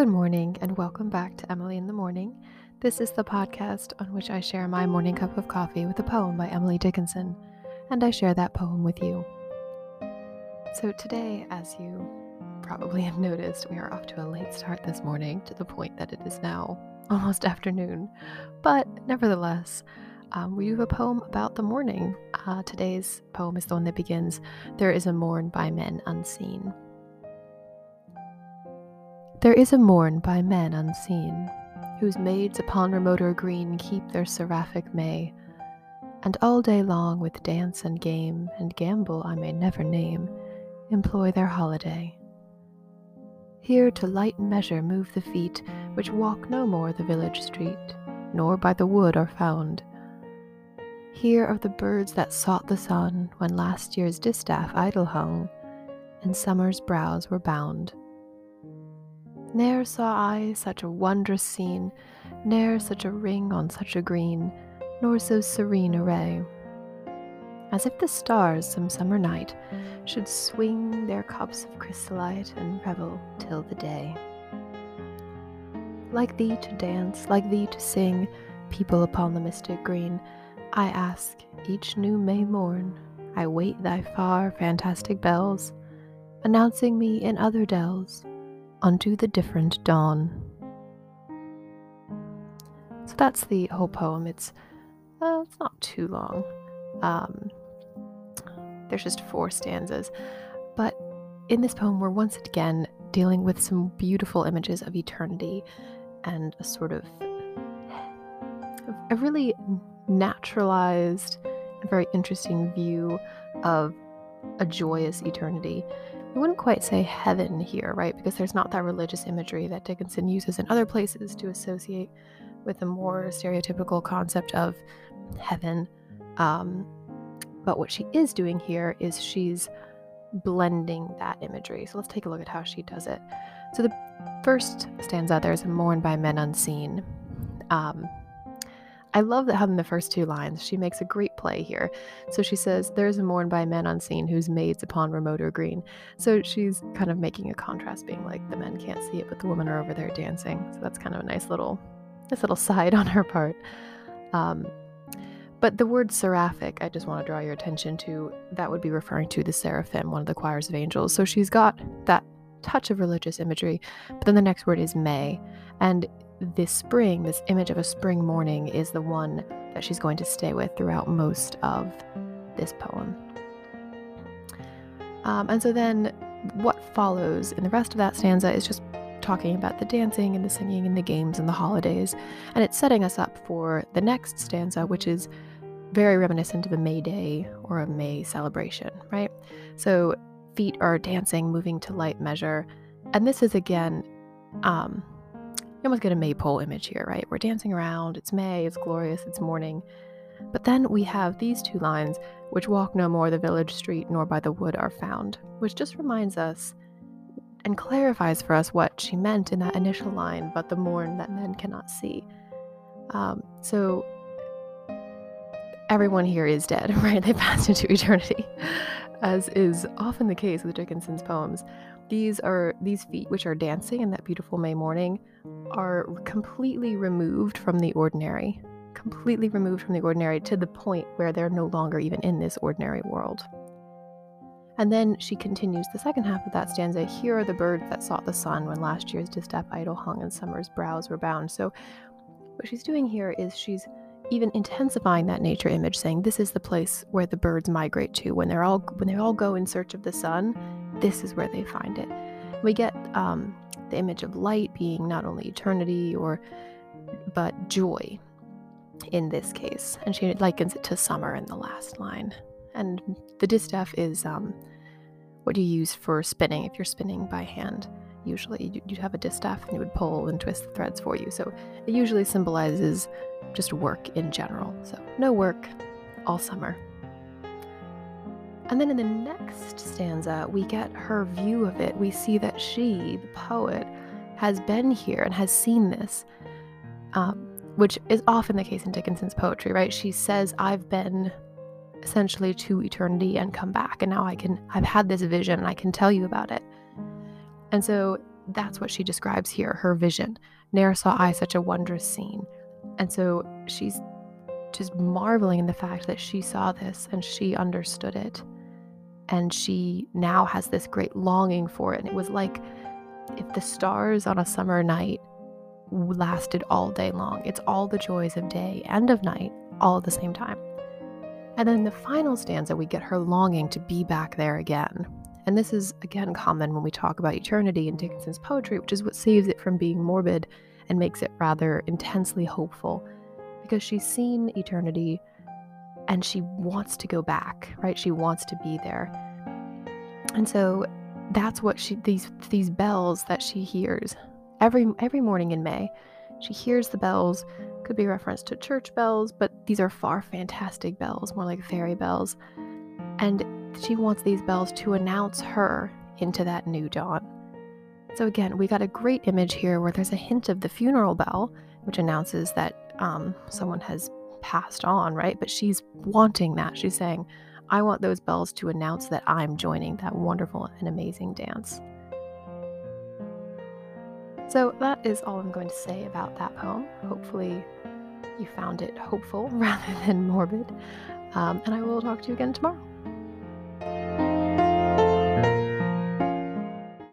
Good morning, and welcome back to Emily in the Morning. This is the podcast on which I share my morning cup of coffee with a poem by Emily Dickinson, and I share that poem with you. So, today, as you probably have noticed, we are off to a late start this morning to the point that it is now almost afternoon. But nevertheless, um, we have a poem about the morning. Uh, today's poem is the one that begins There is a morn by men unseen. There is a morn by men unseen, whose maids upon remoter green keep their seraphic May, and all day long with dance and game and gambol I may never name, employ their holiday. Here to light measure move the feet which walk no more the village street, nor by the wood are found. Here are the birds that sought the sun when last year's distaff idle hung, and summer's brows were bound. Ne'er saw I such a wondrous scene, ne'er such a ring on such a green, nor so serene array. As if the stars some summer night should swing their cups of chrysolite and revel till the day. Like thee to dance, like thee to sing, people upon the mystic green, I ask each new May morn, I wait thy far fantastic bells, announcing me in other dells unto the different dawn. So that's the whole poem. It's uh, it's not too long. Um, there's just four stanzas, but in this poem, we're once again dealing with some beautiful images of eternity and a sort of a really naturalized very interesting view of a joyous eternity we wouldn't quite say heaven here, right? Because there's not that religious imagery that Dickinson uses in other places to associate with the more stereotypical concept of heaven. Um, but what she is doing here is she's blending that imagery. So let's take a look at how she does it. So the first stanza, there's mourned by men unseen. Um, I love that having the first two lines. She makes a great play here. So she says, There's a morn by men unseen whose maids upon remote green. So she's kind of making a contrast, being like the men can't see it, but the women are over there dancing. So that's kind of a nice little nice little side on her part. Um, but the word seraphic, I just want to draw your attention to, that would be referring to the seraphim, one of the choirs of angels. So she's got that touch of religious imagery, but then the next word is May. And this spring, this image of a spring morning, is the one that she's going to stay with throughout most of this poem. Um, and so then what follows in the rest of that stanza is just talking about the dancing and the singing and the games and the holidays. And it's setting us up for the next stanza, which is very reminiscent of a May Day or a May celebration, right? So feet are dancing, moving to light measure. And this is again um, you almost get a maypole image here, right? We're dancing around, it's May, it's glorious, it's morning. But then we have these two lines, which walk no more the village street nor by the wood are found, which just reminds us and clarifies for us what she meant in that initial line, but the morn that men cannot see. Um, so everyone here is dead, right? They passed into eternity, as is often the case with Dickinson's poems. These are these feet which are dancing in that beautiful May morning are completely removed from the ordinary, completely removed from the ordinary to the point where they're no longer even in this ordinary world. And then she continues the second half of that stanza Here are the birds that sought the sun when last year's distaff idle hung and summer's brows were bound. So, what she's doing here is she's even intensifying that nature image saying this is the place where the birds migrate to when they're all when they all go in search of the sun this is where they find it we get um, the image of light being not only eternity or but joy in this case and she likens it to summer in the last line and the distaff is um, what you use for spinning if you're spinning by hand usually you'd have a distaff and you would pull and twist the threads for you so it usually symbolizes just work in general. So, no work all summer. And then in the next stanza, we get her view of it. We see that she, the poet, has been here and has seen this, um, which is often the case in Dickinson's poetry, right? She says, I've been essentially to eternity and come back, and now I can, I've had this vision and I can tell you about it. And so that's what she describes here her vision. Ne'er saw I such a wondrous scene. And so she's just marveling in the fact that she saw this and she understood it. And she now has this great longing for it. And it was like if the stars on a summer night lasted all day long. It's all the joys of day and of night all at the same time. And then the final stanza, we get her longing to be back there again. And this is again common when we talk about eternity in Dickinson's poetry, which is what saves it from being morbid and makes it rather intensely hopeful because she's seen eternity and she wants to go back, right? She wants to be there. And so that's what she these these bells that she hears every every morning in May. She hears the bells, could be reference to church bells, but these are far fantastic bells, more like fairy bells. And she wants these bells to announce her into that new dawn. So again, we got a great image here where there's a hint of the funeral bell, which announces that um, someone has passed on, right? But she's wanting that. She's saying, I want those bells to announce that I'm joining that wonderful and amazing dance. So that is all I'm going to say about that poem. Hopefully, you found it hopeful rather than morbid. Um, and I will talk to you again tomorrow.